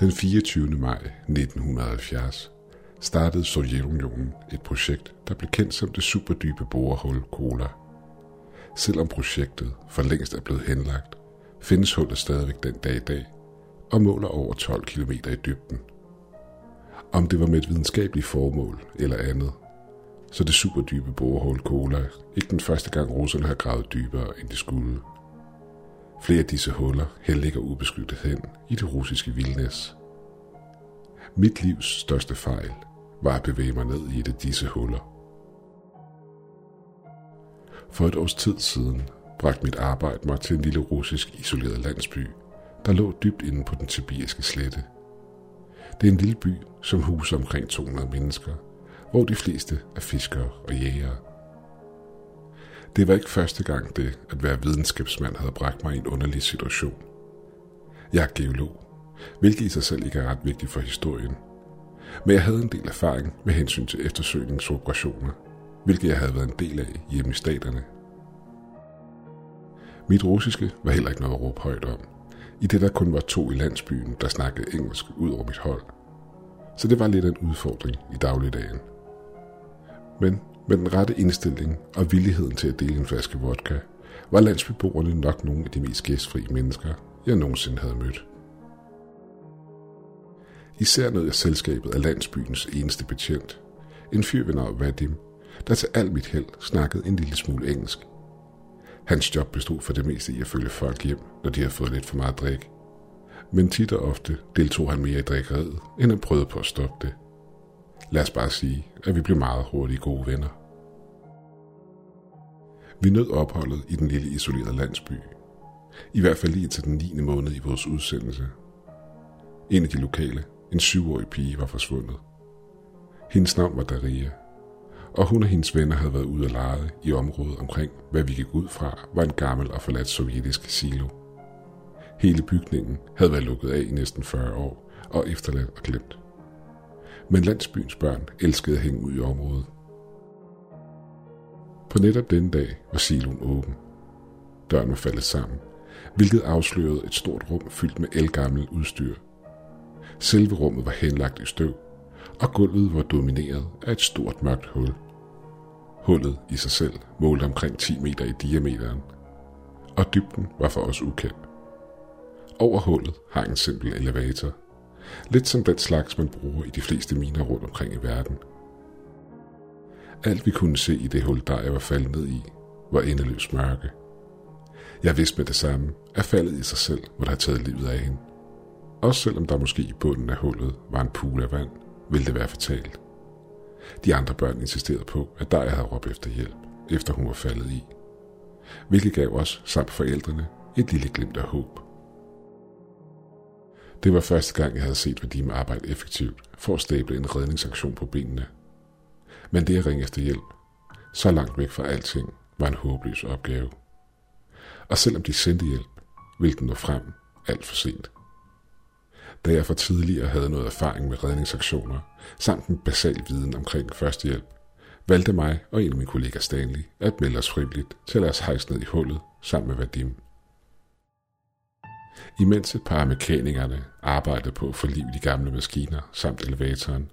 Den 24. maj 1970 startede Sovjetunionen et projekt, der blev kendt som det superdybe borehul Kola. Selvom projektet for længst er blevet henlagt, findes hullet stadigvæk den dag i dag og måler over 12 km i dybden. Om det var med et videnskabeligt formål eller andet, så det superdybe borehul Kola ikke den første gang russerne har gravet dybere end de skulle. Flere af disse huller her ligger ubeskyttet hen i det russiske vildnæs. Mit livs største fejl var at bevæge mig ned i et af disse huller. For et års tid siden bragte mit arbejde mig til en lille russisk isoleret landsby, der lå dybt inde på den sibiriske slette. Det er en lille by, som huser omkring 200 mennesker, hvor de fleste er fiskere og jægere. Det var ikke første gang det, at være videnskabsmand havde bragt mig i en underlig situation. Jeg er geolog, hvilket i sig selv ikke er ret vigtigt for historien. Men jeg havde en del erfaring med hensyn til eftersøgningsoperationer, hvilket jeg havde været en del af hjemme i staterne. Mit russiske var heller ikke noget at råbe højt om, i det der kun var to i landsbyen, der snakkede engelsk ud over mit hold. Så det var lidt en udfordring i dagligdagen. Men med den rette indstilling og villigheden til at dele en flaske vodka, var landsbyboerne nok nogle af de mest gæstfri mennesker, jeg nogensinde havde mødt. Især nød jeg selskabet af landsbyens eneste betjent, en fyr ved navn Vadim, der til alt mit held snakkede en lille smule engelsk. Hans job bestod for det meste i at følge folk hjem, når de havde fået lidt for meget drik. Men tit og ofte deltog han mere i drikkeriet, end han prøvede på at stoppe det. Lad os bare sige, at vi blev meget hurtigt gode venner. Vi nød opholdet i den lille isolerede landsby. I hvert fald lige til den 9. måned i vores udsendelse. En af de lokale, en syvårig pige, var forsvundet. Hendes navn var Daria, og hun og hendes venner havde været ude at lege i området omkring, hvad vi gik ud fra, var en gammel og forladt sovjetisk silo. Hele bygningen havde været lukket af i næsten 40 år og efterladt og glemt. Men landsbyens børn elskede at hænge ud i området. På netop den dag var siloen åben. Døren var faldet sammen, hvilket afslørede et stort rum fyldt med elgammelt udstyr. Selve rummet var henlagt i støv, og gulvet var domineret af et stort mørkt hul. Hullet i sig selv målte omkring 10 meter i diameteren, og dybden var for os ukendt. Over hullet hang en simpel elevator, lidt som den slags, man bruger i de fleste miner rundt omkring i verden. Alt vi kunne se i det hul, der jeg var faldet ned i, var endeløs mørke. Jeg vidste med det samme, at faldet i sig selv måtte have taget livet af hende. Også selvom der måske i bunden af hullet var en pool af vand, ville det være fatalt. De andre børn insisterede på, at der jeg havde råbt efter hjælp, efter hun var faldet i. Hvilket gav os, samt forældrene, et lille glimt af håb. Det var første gang, jeg havde set Vadim arbejde effektivt for at stable en redningsaktion på benene. Men det at ringe efter hjælp, så langt væk fra alting, var en håbløs opgave. Og selvom de sendte hjælp, ville den nå frem alt for sent. Da jeg for tidligere havde noget erfaring med redningsaktioner, samt en basal viden omkring førstehjælp, valgte mig og en af mine kollegaer Stanley at melde os frivilligt til at lade os hejse ned i hullet sammen med Vadim. Imens et par af mekanikerne arbejdede på at få liv i de gamle maskiner samt elevatoren,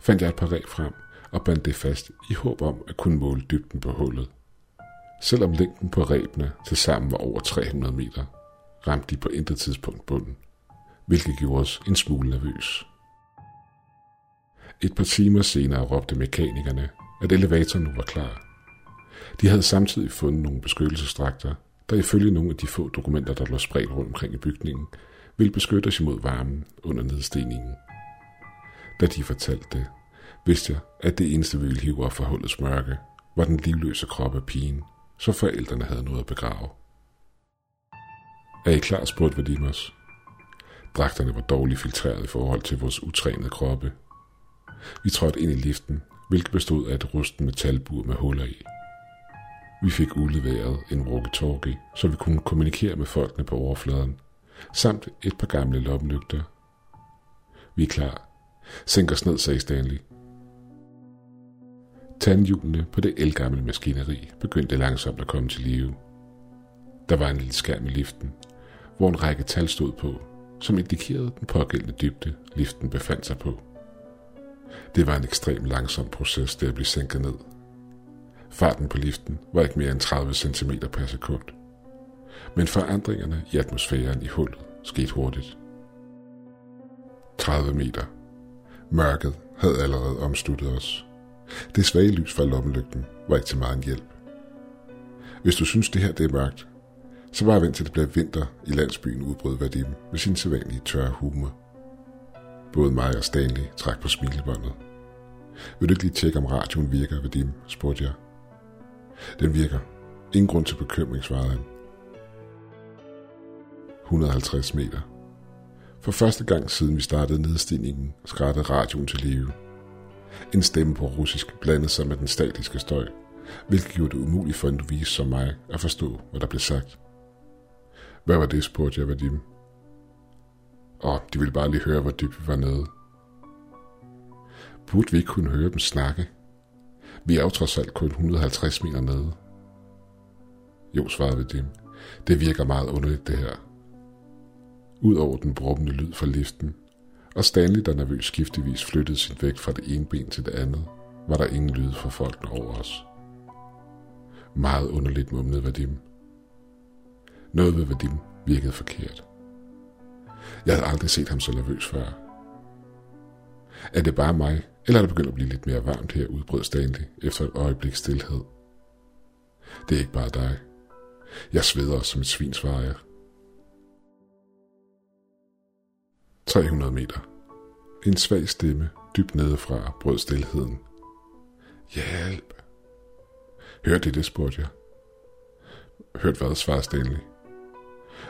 fandt jeg et par reb frem og bandt det fast i håb om at kunne måle dybden på hullet. Selvom længden på rebene til sammen var over 300 meter, ramte de på intet tidspunkt bunden, hvilket gjorde os en smule nervøs. Et par timer senere råbte mekanikerne, at elevatoren nu var klar. De havde samtidig fundet nogle beskyttelsesdragter, der ifølge nogle af de få dokumenter, der lå spredt rundt omkring i bygningen, ville beskytte os imod varmen under nedstigningen. Da de fortalte det, vidste jeg, at det eneste vi ville hive op for hullets mørke, var den livløse krop af pigen, så forældrene havde noget at begrave. Er I klar, spurgte Vadimos. Dragterne var dårligt filtreret i forhold til vores utrænede kroppe. Vi trådte ind i liften, hvilket bestod af et rusten metalbur med huller i. Vi fik udleveret en walkie-talkie, så vi kunne kommunikere med folkene på overfladen, samt et par gamle lommelygter. Vi er klar. Sænk os ned, sagde Stanley. Tandhjulene på det elgamle maskineri begyndte langsomt at komme til live. Der var en lille skærm i liften, hvor en række tal stod på, som indikerede den pågældende dybde, liften befandt sig på. Det var en ekstrem langsom proces, det at blive sænket ned. Farten på liften var ikke mere end 30 cm per sekund. Men forandringerne i atmosfæren i hullet skete hurtigt. 30 meter. Mørket havde allerede omsluttet os. Det svage lys fra lommelygten var ikke til meget hjælp. Hvis du synes, det her det er mørkt, så bare vent til det bliver vinter i landsbyen udbrød Vadim med sin sædvanlige tørre humor. Både mig og Stanley trak på smilebåndet. Vil du ikke lige tjekke, om radioen virker, Vadim, spurgte jeg. Den virker. Ingen grund til bekymring, svarede han. 150 meter. For første gang siden vi startede nedstigningen, skrættede radioen til live. En stemme på russisk blandede sig med den statiske støj, hvilket gjorde det umuligt for en novice som mig at forstå, hvad der blev sagt. Hvad var det, spurgte jeg Vadim. Og de ville bare lige høre, hvor dybt vi var nede. Burde vi ikke kunne høre dem snakke? Vi er jo trods alt kun 150 meter nede. Jo, svarede Vadim. Det virker meget underligt, det her. Udover den brummende lyd fra liften, og Stanley, der nervøst skiftevis flyttede sin vægt fra det ene ben til det andet, var der ingen lyd fra folkene over os. Meget underligt mumlede Vadim. Noget ved Vadim virkede forkert. Jeg havde aldrig set ham så nervøs før. Er det bare mig, eller er det begyndt at blive lidt mere varmt her, udbrød Stanley efter et øjeblik stillhed. Det er ikke bare dig. Jeg sveder som et svin, svarer jeg. 300 meter. En svag stemme dybt nedefra brød stillheden. Hjælp! Hørte I det, spurgte jeg. Hørt hvad, svarede Stanley.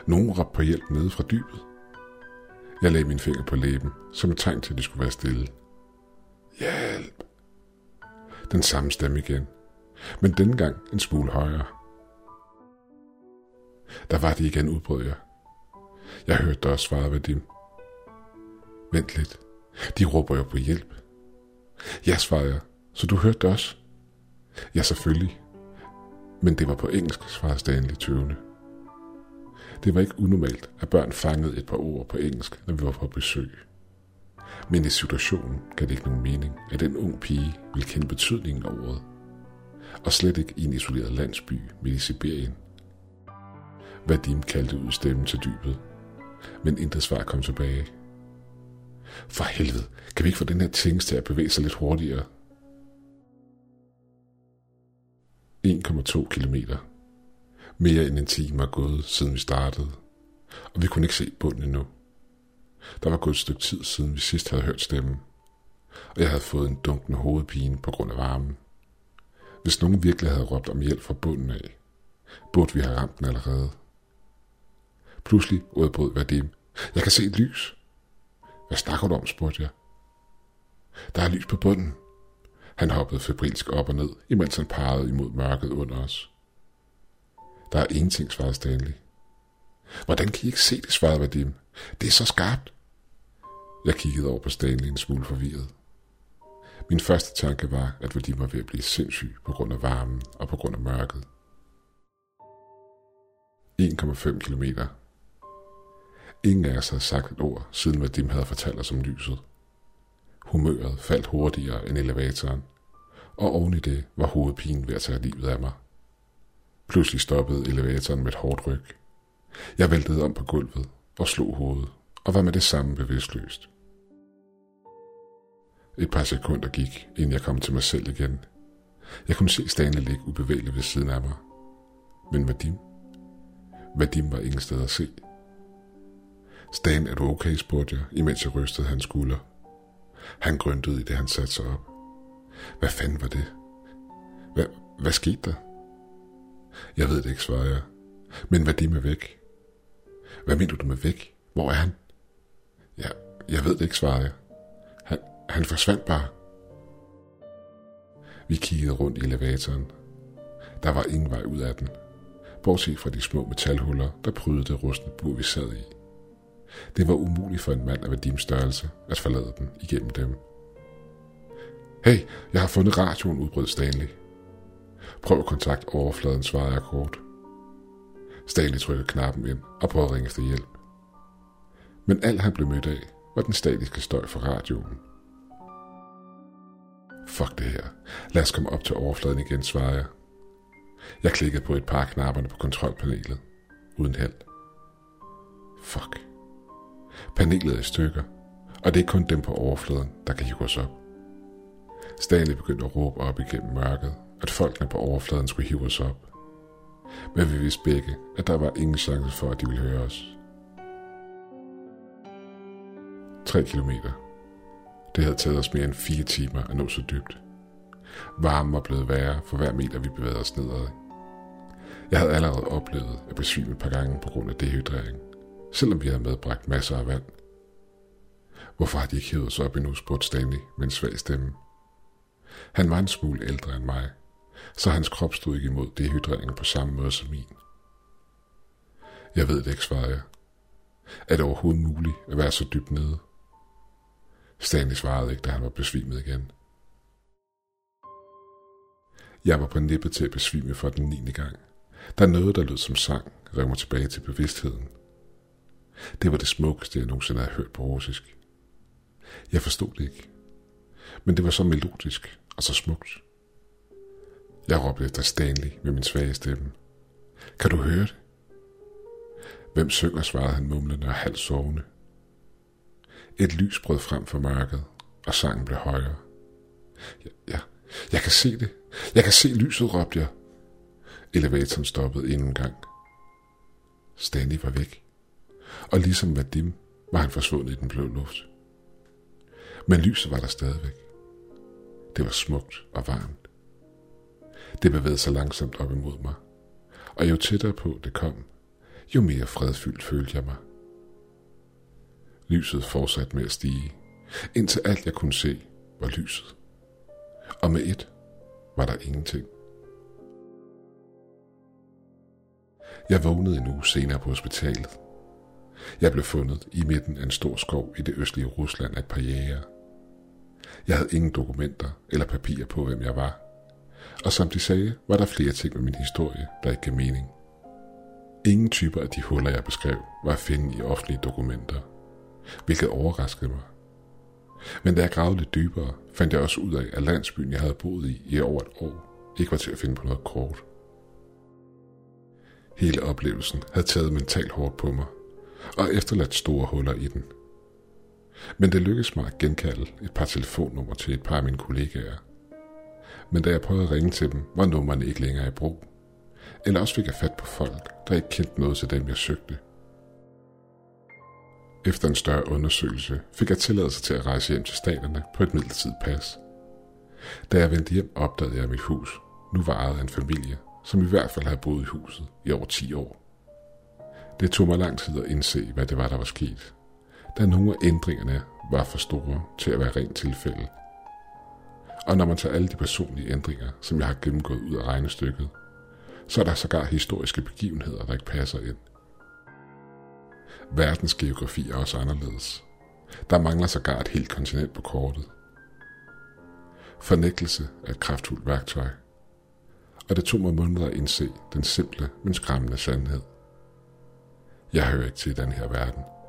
Nogen råbte på hjælp nede fra dybet. Jeg lagde min finger på læben, som et tegn til, at de skulle være stille. Hjælp! Den samme stemme igen, men denne gang en smule højere. Der var de igen, udbrød jeg. Jeg hørte dig også, svarede Vadim. Vent lidt. De råber jo på hjælp. Ja, svarede jeg. Så du hørte det også? Ja, selvfølgelig. Men det var på engelsk, svarede Stanley tøvende. Det var ikke unormalt, at børn fangede et par ord på engelsk, når vi var på besøg. Men i situationen gav det ikke nogen mening, at en ung pige ville kende betydningen af ordet. Og slet ikke i en isoleret landsby midt i Sibirien. Vadim kaldte ud stemmen til dybet, men intet svar kom tilbage. For helvede, kan vi ikke få den her ting til at bevæge sig lidt hurtigere? 1,2 kilometer. Mere end en time er gået, siden vi startede, og vi kunne ikke se bunden endnu. Der var gået et stykke tid, siden vi sidst havde hørt stemmen, og jeg havde fået en dunkende hovedpine på grund af varmen. Hvis nogen virkelig havde råbt om hjælp fra bunden af, burde vi have ramt den allerede. Pludselig udbrød Vadim. Jeg kan se et lys. Hvad snakker du om, spurgte jeg. Der er lys på bunden. Han hoppede febrilsk op og ned, imens han pegede imod mørket under os. Der er ingenting, svarede Stanley. Hvordan kan I ikke se det, svarede Vadim. Det er så skarpt. Jeg kiggede over på Stanley en smule forvirret. Min første tanke var, at Vadim var ved at blive sindssyg på grund af varmen og på grund af mørket. 1,5 kilometer. Ingen af os havde sagt et ord, siden Vadim havde fortalt os om lyset. Humøret faldt hurtigere end elevatoren, og oven i det var hovedpinen ved at tage livet af mig. Pludselig stoppede elevatoren med et hårdt ryg. Jeg væltede om på gulvet og slog hovedet, og var med det samme bevidstløst. Et par sekunder gik, inden jeg kom til mig selv igen. Jeg kunne se Stanley ligge ubevægelig ved siden af mig. Men Vadim? Vadim var ingen sted at se. Stan, er du okay, spurgte jeg, imens jeg rystede hans skulder. Han grøntede i det, han satte sig op. Hvad fanden var det? Hvad, hvad skete der? Jeg ved det ikke, svarede jeg. Men Vadim er væk. Hvad mener du med væk? Hvor er han? Ja, jeg ved det ikke, svarede jeg. Han, han forsvandt bare. Vi kiggede rundt i elevatoren. Der var ingen vej ud af den. Bortset fra de små metalhuller, der prydede det rustne bur, vi sad i. Det var umuligt for en mand af Vadims størrelse at forlade den igennem dem. Hey, jeg har fundet radioen, udbrød Stanley. Prøv at kontakte overfladen, svarede jeg kort. Stanley trykker knappen ind og prøver at ringe efter hjælp. Men alt han blev mødt af, var den statiske støj fra radioen. Fuck det her. Lad os komme op til overfladen igen, svarer jeg. Jeg klikkede på et par af knapperne på kontrolpanelet. Uden held. Fuck. Panelet er i stykker, og det er kun dem på overfladen, der kan hive os op. Stanley begyndte at råbe op igennem mørket, at folkene på overfladen skulle hive os op. Men vi vidste begge, at der var ingen chance for, at de ville høre os. 3 kilometer. Det havde taget os mere end 4 timer at nå så dybt. Varmen var blevet værre for hver meter, vi bevægede os nedad. Jeg havde allerede oplevet at besvime et par gange på grund af dehydrering, selvom vi havde medbragt masser af vand. Hvorfor har de ikke hævet os op endnu, spurgte Stanley med en svag stemme. Han var en smule ældre end mig, så hans krop stod ikke imod dehydreringen på samme måde som min. Jeg ved det ikke, svarede jeg. Er det overhovedet muligt at være så dybt nede? Stanley svarede ikke, da han var besvimet igen. Jeg var på nippet til at besvime for den 9. gang. Der noget, der lød som sang, rev mig tilbage til bevidstheden. Det var det smukkeste, jeg nogensinde havde hørt på russisk. Jeg forstod det ikke. Men det var så melodisk og så smukt. Jeg råbte efter Stanley med min svage stemme. Kan du høre det? Hvem synger, svarede han mumlende og halvt sovende. Et lys brød frem for mørket, og sangen blev højere. Ja, ja, jeg kan se det. Jeg kan se lyset, råbte jeg. Elevatoren stoppede endnu en gang. Stanley var væk. Og ligesom Vadim var han forsvundet i den blå luft. Men lyset var der stadigvæk. Det var smukt og varmt. Det bevægede sig langsomt op imod mig, og jo tættere på det kom, jo mere fredfyldt følte jeg mig. Lyset fortsatte med at stige, indtil alt jeg kunne se var lyset. Og med et var der ingenting. Jeg vågnede en uge senere på hospitalet. Jeg blev fundet i midten af en stor skov i det østlige Rusland af et par jæger. Jeg havde ingen dokumenter eller papirer på, hvem jeg var. Og som de sagde, var der flere ting med min historie, der ikke gav mening. Ingen typer af de huller, jeg beskrev, var at finde i offentlige dokumenter, hvilket overraskede mig. Men da jeg gravede lidt dybere, fandt jeg også ud af, at landsbyen, jeg havde boet i i over et år, ikke var til at finde på noget kort. Hele oplevelsen havde taget mentalt hårdt på mig, og efterladt store huller i den. Men det lykkedes mig at genkalde et par telefonnumre til et par af mine kollegaer. Men da jeg prøvede at ringe til dem, var nummerne ikke længere i brug. Eller også fik jeg fat på folk, der ikke kendte noget til dem, jeg søgte. Efter en større undersøgelse fik jeg tilladelse til at rejse hjem til staterne på et midlertidigt pas. Da jeg vendte hjem, opdagede jeg, at mit hus nu var ejet af en familie, som i hvert fald havde boet i huset i over 10 år. Det tog mig lang tid at indse, hvad det var, der var sket, da nogle af ændringerne var for store til at være rent tilfælde. Og når man tager alle de personlige ændringer, som jeg har gennemgået ud af regnestykket, så er der sågar historiske begivenheder, der ikke passer ind. Verdens geografi er også anderledes. Der mangler sågar et helt kontinent på kortet. Fornægtelse er et kraftfuldt værktøj, og det tog mig måneder at indse den simple, men skræmmende sandhed. Jeg hører ikke til den her verden –